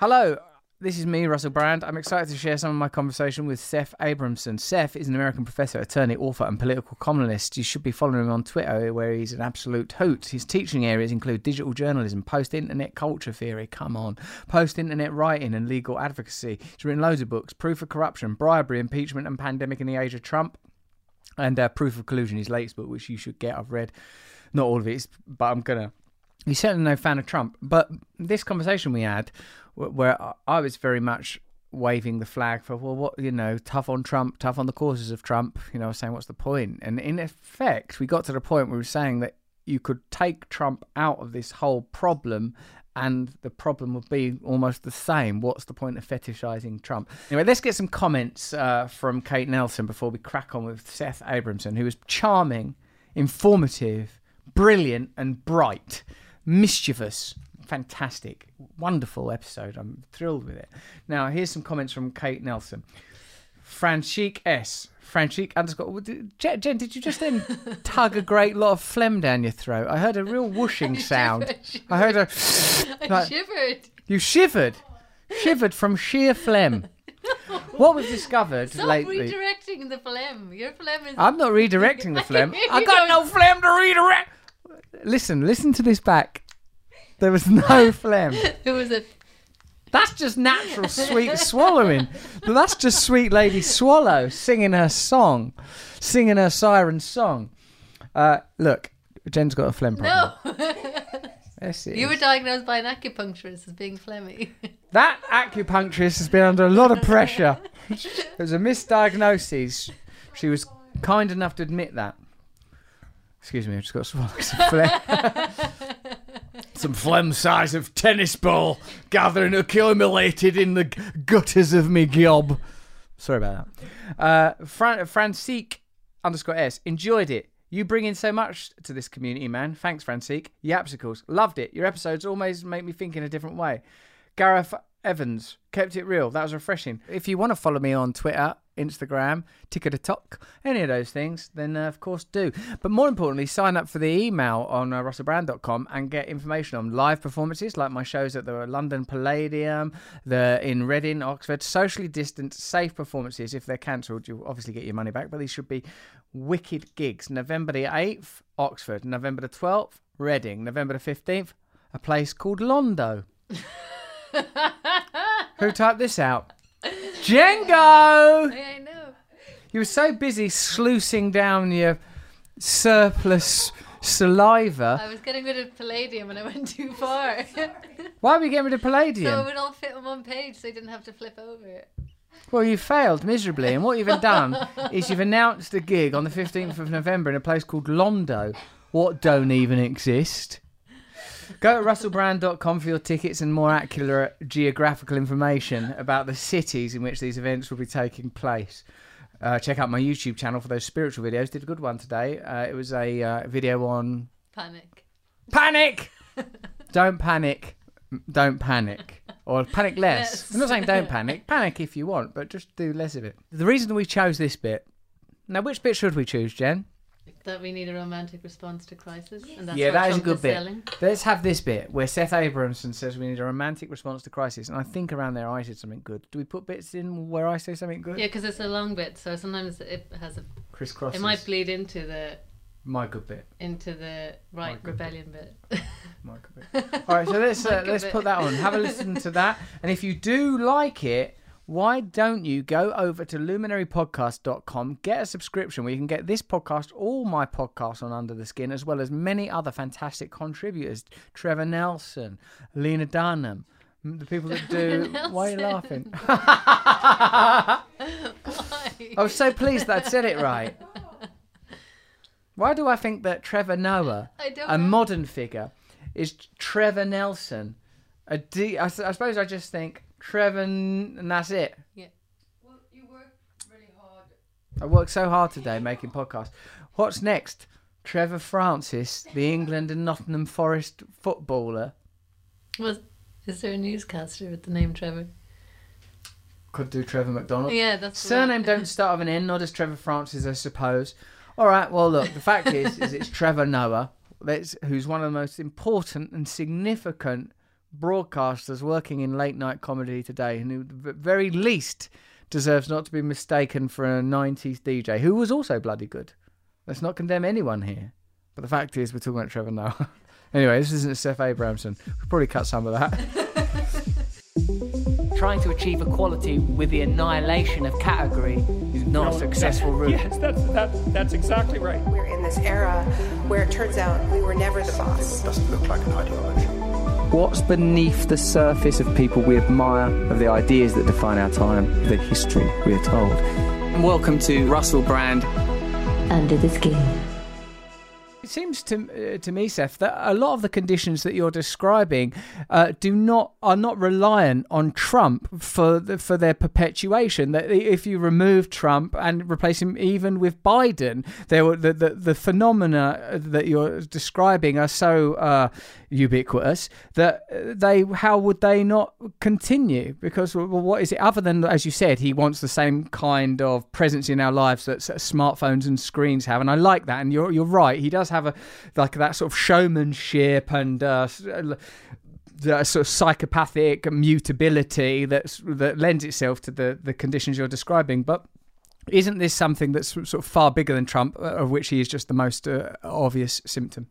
Hello, this is me, Russell Brand. I'm excited to share some of my conversation with Seth Abramson. Seth is an American professor, attorney, author, and political columnist. You should be following him on Twitter, where he's an absolute hoot. His teaching areas include digital journalism, post internet culture theory, come on, post internet writing, and legal advocacy. He's written loads of books Proof of Corruption, Bribery, Impeachment, and Pandemic in the Age of Trump, and uh, Proof of Collusion, his latest book, which you should get. I've read not all of it, but I'm going to he's certainly no fan of Trump. But this conversation we had, where I was very much waving the flag for, well, what, you know, tough on Trump, tough on the causes of Trump, you know, saying, what's the point? And in effect, we got to the point where we were saying that you could take Trump out of this whole problem and the problem would be almost the same. What's the point of fetishizing Trump? Anyway, let's get some comments uh, from Kate Nelson before we crack on with Seth Abramson, who was charming, informative, brilliant, and bright mischievous, fantastic, wonderful episode. I'm thrilled with it. Now, here's some comments from Kate Nelson. Franchique S. Franchique underscore. Jen, Jen, did you just then tug a great lot of phlegm down your throat? I heard a real whooshing sound. Shivered, I heard a. I like, shivered. You shivered? Shivered from sheer phlegm. What we've discovered Stop lately. redirecting the phlegm. Your phlegm is. I'm not redirecting the phlegm. I got no phlegm to redirect. Listen, listen to this back. There was no phlegm. It was a. That's just natural sweet swallowing. That's just sweet lady swallow singing her song, singing her siren song. Uh, look, Jen's got a phlegm problem. No. yes, you were diagnosed by an acupuncturist as being phlegmy. That acupuncturist has been under a lot of pressure. it was a misdiagnosis. She was kind enough to admit that. Excuse me, I've just got swallow some phlegm. some phlegm size of tennis ball gathering accumulated in the gutters of me gob. Sorry about that. Uh, Fran- Francique underscore S enjoyed it. You bring in so much to this community, man. Thanks, Francique. Yapsicles. Loved it. Your episodes always make me think in a different way. Gareth Evans kept it real. That was refreshing. If you want to follow me on Twitter, Instagram, TikTok, any of those things, then uh, of course do. But more importantly, sign up for the email on uh, russellbrand.com and get information on live performances like my shows at the London Palladium, the in Reading, Oxford, socially distanced, safe performances. If they're cancelled, you'll obviously get your money back, but these should be wicked gigs. November the 8th, Oxford. November the 12th, Reading. November the 15th, a place called Londo. Who typed this out? Django! Know. You were so busy sluicing down your surplus saliva. I was getting rid of palladium and I went too far. Why were you getting rid of palladium? So it would all fit on one page so you didn't have to flip over it. Well, you failed miserably, and what you've done is you've announced a gig on the 15th of November in a place called Londo. What don't even exist? Go to russellbrand.com for your tickets and more accurate geographical information about the cities in which these events will be taking place. Uh, check out my YouTube channel for those spiritual videos. Did a good one today. Uh, it was a uh, video on panic. Panic! don't panic. Don't panic. Or panic less. Yes. I'm not saying don't panic. Panic if you want, but just do less of it. The reason we chose this bit. Now, which bit should we choose, Jen? That we need a romantic response to crisis. And that's yeah, that is a good is bit. Selling. Let's have this bit where Seth Abramson says we need a romantic response to crisis, and I think around there I said something good. Do we put bits in where I say something good? Yeah, because it's a long bit, so sometimes it has a crisscross. It might bleed into the my good bit into the right rebellion bit. bit. my good bit. All right, so let's uh, let's bit. put that on. Have a listen to that, and if you do like it why don't you go over to luminarypodcast.com, get a subscription where you can get this podcast, all my podcasts on Under the Skin, as well as many other fantastic contributors Trevor Nelson, Lena Dunham, the people that do. Why are you laughing? Why? I was so pleased that I'd said it right. Why do I think that Trevor Noah, a know. modern figure, is Trevor Nelson? A D- I, I suppose I just think Trevor, and that's it. Yeah. Well, you work really hard. I worked so hard today making podcasts. What's next? Trevor Francis, the England and Nottingham Forest footballer. Was is there a newscaster with the name Trevor? Could do Trevor McDonald. Yeah, that's surname. don't start with an N, not as Trevor Francis, I suppose. All right. Well, look. The fact is, is it's Trevor Noah, who's one of the most important and significant broadcasters working in late night comedy today, and who, at very least, deserves not to be mistaken for a 90s DJ who was also bloody good. Let's not condemn anyone here. But the fact is, we're talking about Trevor Noah. anyway, this isn't Seth Abramson. We'll probably cut some of that. Trying to achieve equality with the annihilation of category is not a successful route. Yes, that's, that, that's exactly right. We're in this era where it turns out we were never the boss. It doesn't look like an ideology. What's beneath the surface of people we admire, of the ideas that define our time, the history we are told? And welcome to Russell Brand Under the Skin. It seems to uh, to me, Seth, that a lot of the conditions that you're describing uh, do not are not reliant on Trump for the, for their perpetuation. That if you remove Trump and replace him even with Biden, there were the, the, the phenomena that you're describing are so uh, ubiquitous that they how would they not continue? Because well, what is it other than as you said, he wants the same kind of presence in our lives that smartphones and screens have, and I like that. And you're you're right, he does have a like that sort of showmanship and. Uh, the sort of psychopathic mutability that's that lends itself to the the conditions you're describing, but isn't this something that's sort of far bigger than Trump, of which he is just the most uh, obvious symptom?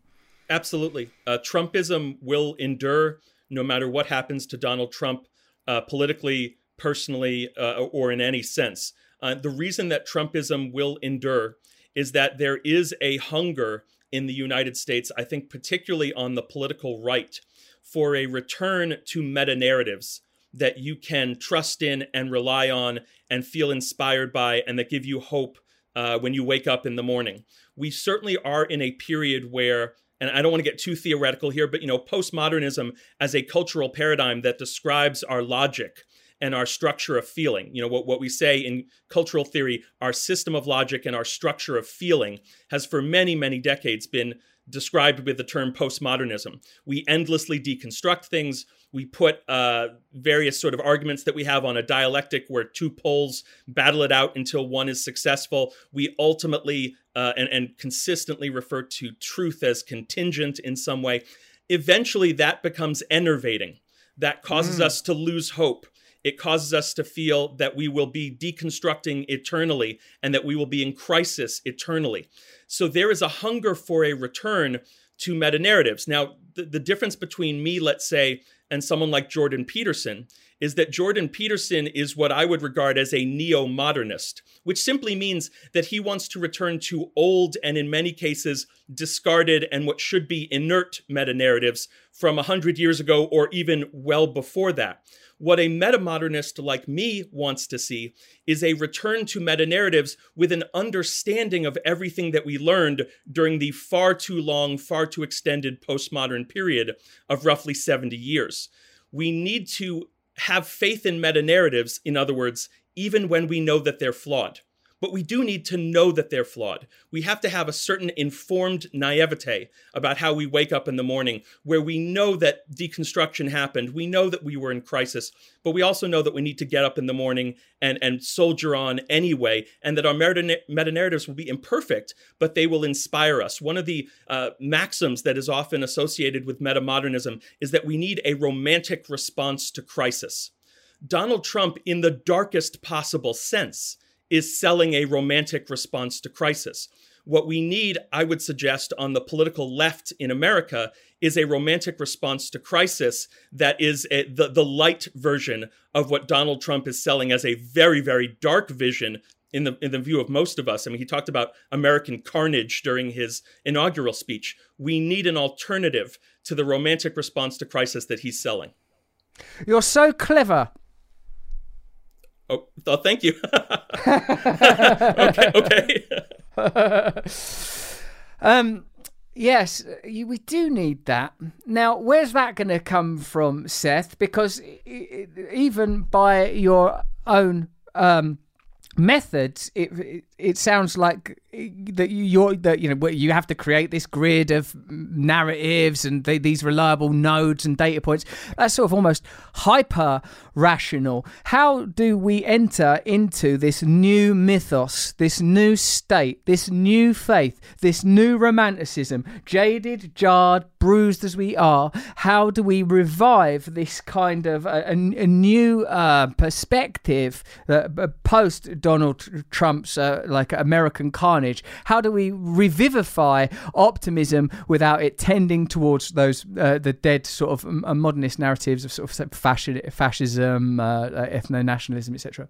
Absolutely. Uh, Trumpism will endure no matter what happens to Donald Trump uh, politically, personally, uh, or in any sense. Uh, the reason that Trumpism will endure is that there is a hunger in the United States, I think, particularly on the political right, for a return to meta narratives that you can trust in and rely on and feel inspired by and that give you hope uh, when you wake up in the morning. We certainly are in a period where and I don't want to get too theoretical here, but you know, postmodernism as a cultural paradigm that describes our logic and our structure of feeling. You know, what, what we say in cultural theory, our system of logic and our structure of feeling has for many, many decades been described with the term postmodernism. We endlessly deconstruct things. We put uh, various sort of arguments that we have on a dialectic where two poles battle it out until one is successful. We ultimately uh, and, and consistently refer to truth as contingent in some way. Eventually, that becomes enervating. That causes mm. us to lose hope. It causes us to feel that we will be deconstructing eternally and that we will be in crisis eternally. So there is a hunger for a return to meta narratives. Now, the, the difference between me, let's say, and someone like Jordan Peterson is that Jordan Peterson is what I would regard as a neo modernist, which simply means that he wants to return to old and, in many cases, discarded and what should be inert meta narratives from 100 years ago or even well before that. What a meta modernist like me wants to see is a return to meta narratives with an understanding of everything that we learned during the far too long, far too extended postmodern period of roughly 70 years. We need to have faith in meta narratives, in other words, even when we know that they're flawed. But we do need to know that they're flawed. We have to have a certain informed naivete about how we wake up in the morning, where we know that deconstruction happened. We know that we were in crisis, but we also know that we need to get up in the morning and, and soldier on anyway, and that our meta narratives will be imperfect, but they will inspire us. One of the uh, maxims that is often associated with meta modernism is that we need a romantic response to crisis. Donald Trump, in the darkest possible sense, is selling a romantic response to crisis. What we need, I would suggest, on the political left in America is a romantic response to crisis that is a, the, the light version of what Donald Trump is selling as a very, very dark vision in the in the view of most of us. I mean, he talked about American carnage during his inaugural speech. We need an alternative to the romantic response to crisis that he's selling. You're so clever. Oh, oh thank you. okay, okay. um, yes, you, we do need that. Now, where's that going to come from, Seth? Because even by your own um, methods it, it it sounds like that you're that you know you have to create this grid of narratives and th- these reliable nodes and data points. That's sort of almost hyper rational how do we enter into this new mythos this new state this new faith this new romanticism? Jaded jarred bruised as we are how do we revive this kind of a, a, a new uh, perspective uh, post Donald Trump's uh, like American carnage? How do we revivify optimism without it tending towards those uh, the dead sort of um, modernist narratives of sort of fascism, uh, uh, ethno nationalism, etc.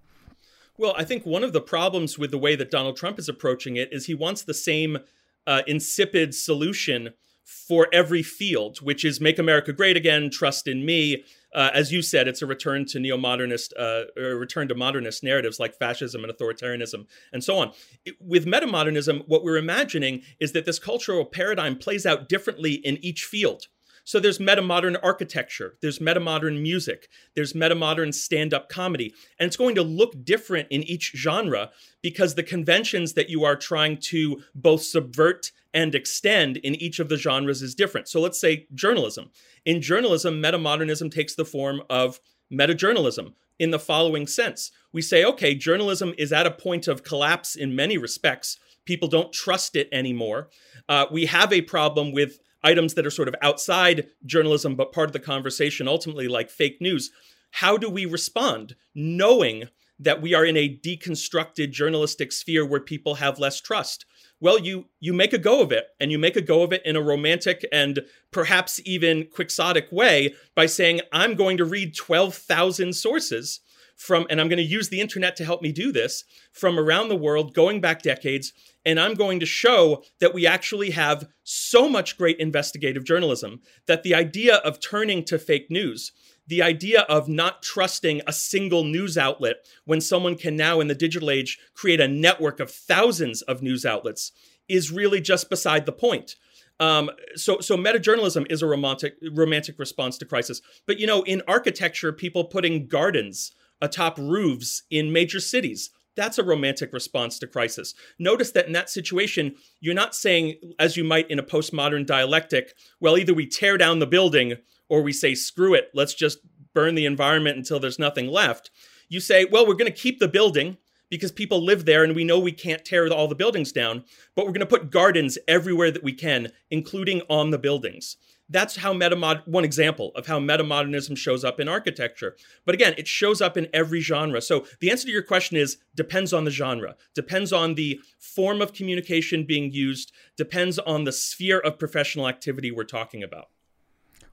Well, I think one of the problems with the way that Donald Trump is approaching it is he wants the same uh, insipid solution for every field, which is make America great again, trust in me, uh, as you said, it's a return to neo-modernist, uh, a return to modernist narratives like fascism and authoritarianism and so on. It, with metamodernism, what we're imagining is that this cultural paradigm plays out differently in each field. So there's metamodern architecture, there's metamodern music, there's metamodern stand-up comedy, and it's going to look different in each genre because the conventions that you are trying to both subvert and extend in each of the genres is different. So let's say journalism. In journalism, metamodernism takes the form of metajournalism in the following sense. We say, okay, journalism is at a point of collapse in many respects. People don't trust it anymore. Uh, we have a problem with items that are sort of outside journalism, but part of the conversation, ultimately, like fake news. How do we respond knowing that we are in a deconstructed journalistic sphere where people have less trust? Well, you you make a go of it, and you make a go of it in a romantic and perhaps even quixotic way by saying, "I'm going to read twelve thousand sources from, and I'm going to use the internet to help me do this from around the world, going back decades, and I'm going to show that we actually have so much great investigative journalism that the idea of turning to fake news the idea of not trusting a single news outlet when someone can now in the digital age create a network of thousands of news outlets is really just beside the point. Um, so, so metajournalism is a romantic, romantic response to crisis. But you know, in architecture, people putting gardens atop roofs in major cities. That's a romantic response to crisis. Notice that in that situation, you're not saying, as you might in a postmodern dialectic, well, either we tear down the building or we say, screw it, let's just burn the environment until there's nothing left. You say, well, we're going to keep the building because people live there and we know we can't tear all the buildings down, but we're going to put gardens everywhere that we can, including on the buildings. That's how metamod one example of how metamodernism shows up in architecture. But again, it shows up in every genre. So the answer to your question is depends on the genre, depends on the form of communication being used, depends on the sphere of professional activity we're talking about.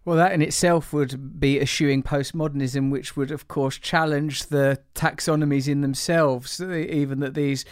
Well, that in itself would be eschewing postmodernism, which would, of course, challenge the taxonomies in themselves, even that these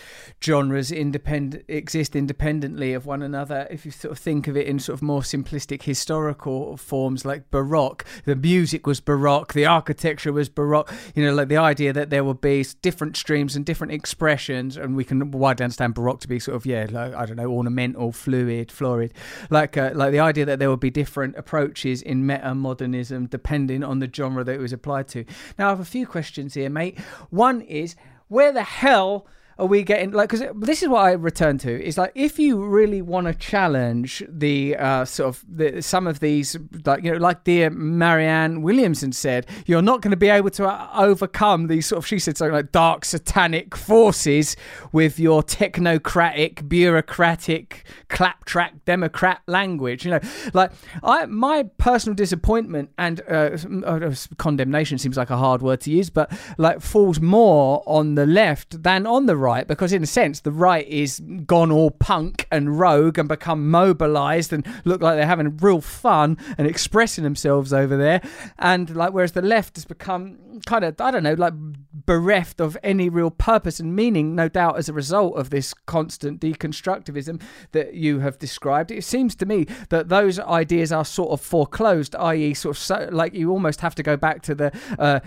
genres independent exist independently of one another. If you sort of think of it in sort of more simplistic historical forms, like Baroque, the music was Baroque, the architecture was Baroque. You know, like the idea that there would be different streams and different expressions, and we can widely understand Baroque to be sort of yeah, like, I don't know, ornamental, fluid, florid, like uh, like the idea that there would be different approaches in meta modernism depending on the genre that it was applied to. Now, I have a few questions here, mate. One is where the hell are we getting like because this is what I return to is like if you really want to challenge the uh, sort of the, some of these like you know like dear Marianne Williamson said you're not going to be able to uh, overcome these sort of she said something like dark satanic forces with your technocratic bureaucratic claptrap democrat language. You know like I my personal disappointment and uh, uh condemnation seems like a hard word to use but like falls more on the left than on the right because in a sense the right is gone all punk and rogue and become mobilized and look like they're having real fun and expressing themselves over there. And like whereas the left has become kind of i don't know like bereft of any real purpose and meaning no doubt as a result of this constant deconstructivism that you have described it seems to me that those ideas are sort of foreclosed i.e sort of so, like you almost have to go back to the uh,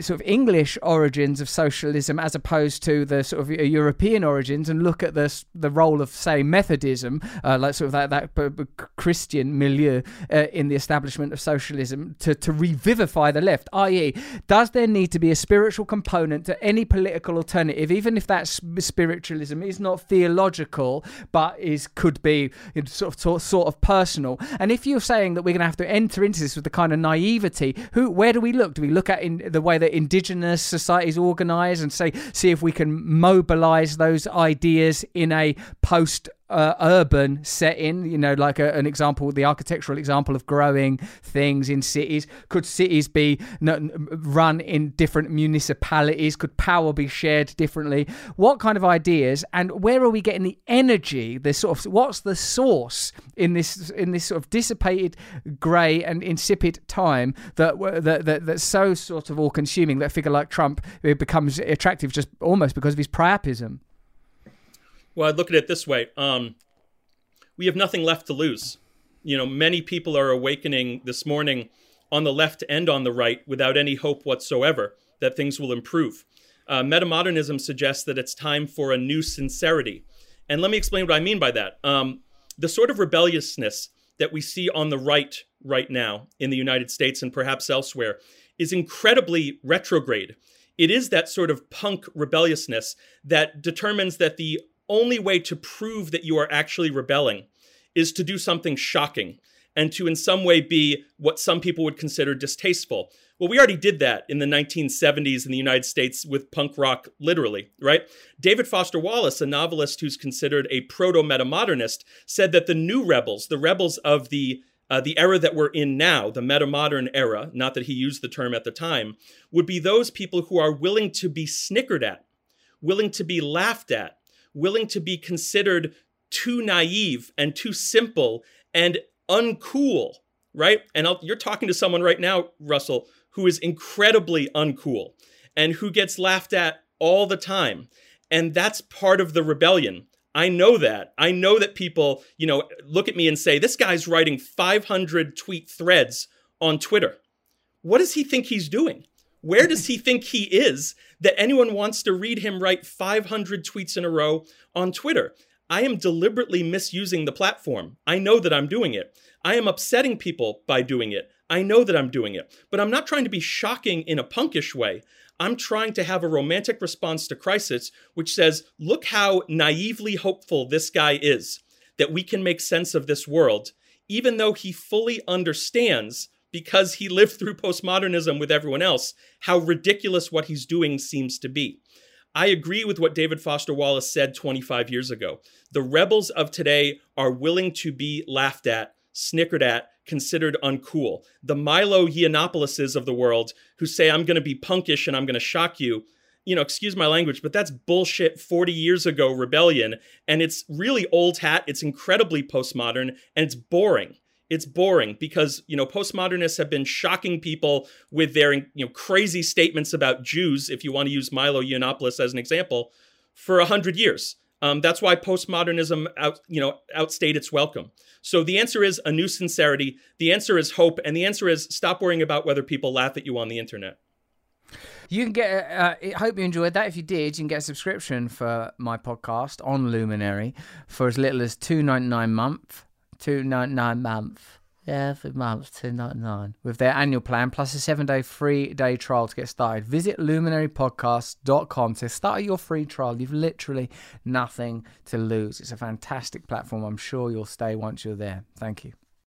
sort of english origins of socialism as opposed to the sort of European origins and look at the the role of say Methodism, uh, like sort of that that Christian milieu uh, in the establishment of socialism to to revivify the left. I.e., does there need to be a spiritual component? Opponent to any political alternative, even if that spiritualism is not theological, but is could be sort of sort of personal. And if you're saying that we're going to have to enter into this with the kind of naivety, who where do we look? Do we look at in the way that indigenous societies organise and say see if we can mobilise those ideas in a post uh, urban setting, you know, like a, an example, the architectural example of growing things in cities. Could cities be run in different municipalities? Could power be shared differently? What kind of ideas and where are we getting the energy? The sort of what's the source in this in this sort of dissipated, grey and insipid time that that, that that's so sort of all consuming that a figure like Trump becomes attractive just almost because of his priapism. Well, I'd look at it this way: um, we have nothing left to lose. You know, many people are awakening this morning on the left and on the right without any hope whatsoever that things will improve. Uh, metamodernism suggests that it's time for a new sincerity. And let me explain what I mean by that. Um, the sort of rebelliousness that we see on the right right now in the United States and perhaps elsewhere is incredibly retrograde. It is that sort of punk rebelliousness that determines that the only way to prove that you are actually rebelling is to do something shocking and to in some way be what some people would consider distasteful. Well, we already did that in the 1970s in the United States with punk rock, literally, right? David Foster Wallace, a novelist who's considered a proto metamodernist, said that the new rebels, the rebels of the uh, the era that we're in now, the metamodern era, not that he used the term at the time, would be those people who are willing to be snickered at, willing to be laughed at, willing to be considered too naive and too simple and uncool, right? And I'll, you're talking to someone right now, Russell, who is incredibly uncool and who gets laughed at all the time. And that's part of the rebellion. I know that. I know that people, you know, look at me and say, this guy's writing 500 tweet threads on Twitter. What does he think he's doing? Where does he think he is that anyone wants to read him write 500 tweets in a row on Twitter? I am deliberately misusing the platform. I know that I'm doing it. I am upsetting people by doing it. I know that I'm doing it. But I'm not trying to be shocking in a punkish way. I'm trying to have a romantic response to crisis, which says, look how naively hopeful this guy is that we can make sense of this world, even though he fully understands because he lived through postmodernism with everyone else, how ridiculous what he's doing seems to be. I agree with what David Foster Wallace said 25 years ago. The rebels of today are willing to be laughed at, snickered at, considered uncool. The Milo Yiannopoulos of the world who say, I'm going to be punkish and I'm going to shock you. You know, excuse my language, but that's bullshit 40 years ago rebellion. And it's really old hat. It's incredibly postmodern and it's boring it's boring because you know postmodernists have been shocking people with their you know crazy statements about Jews. If you want to use Milo Yiannopoulos as an example, for a hundred years. Um, that's why postmodernism out you know outstayed its welcome. So the answer is a new sincerity. The answer is hope, and the answer is stop worrying about whether people laugh at you on the internet. You can get. Uh, I hope you enjoyed that. If you did, you can get a subscription for my podcast on Luminary for as little as two ninety nine month two ninety nine month. Yeah, for months, two ninety nine with their annual plan plus a seven day free day trial to get started. Visit luminarypodcast.com to start your free trial. You've literally nothing to lose. It's a fantastic platform. I'm sure you'll stay once you're there. Thank you.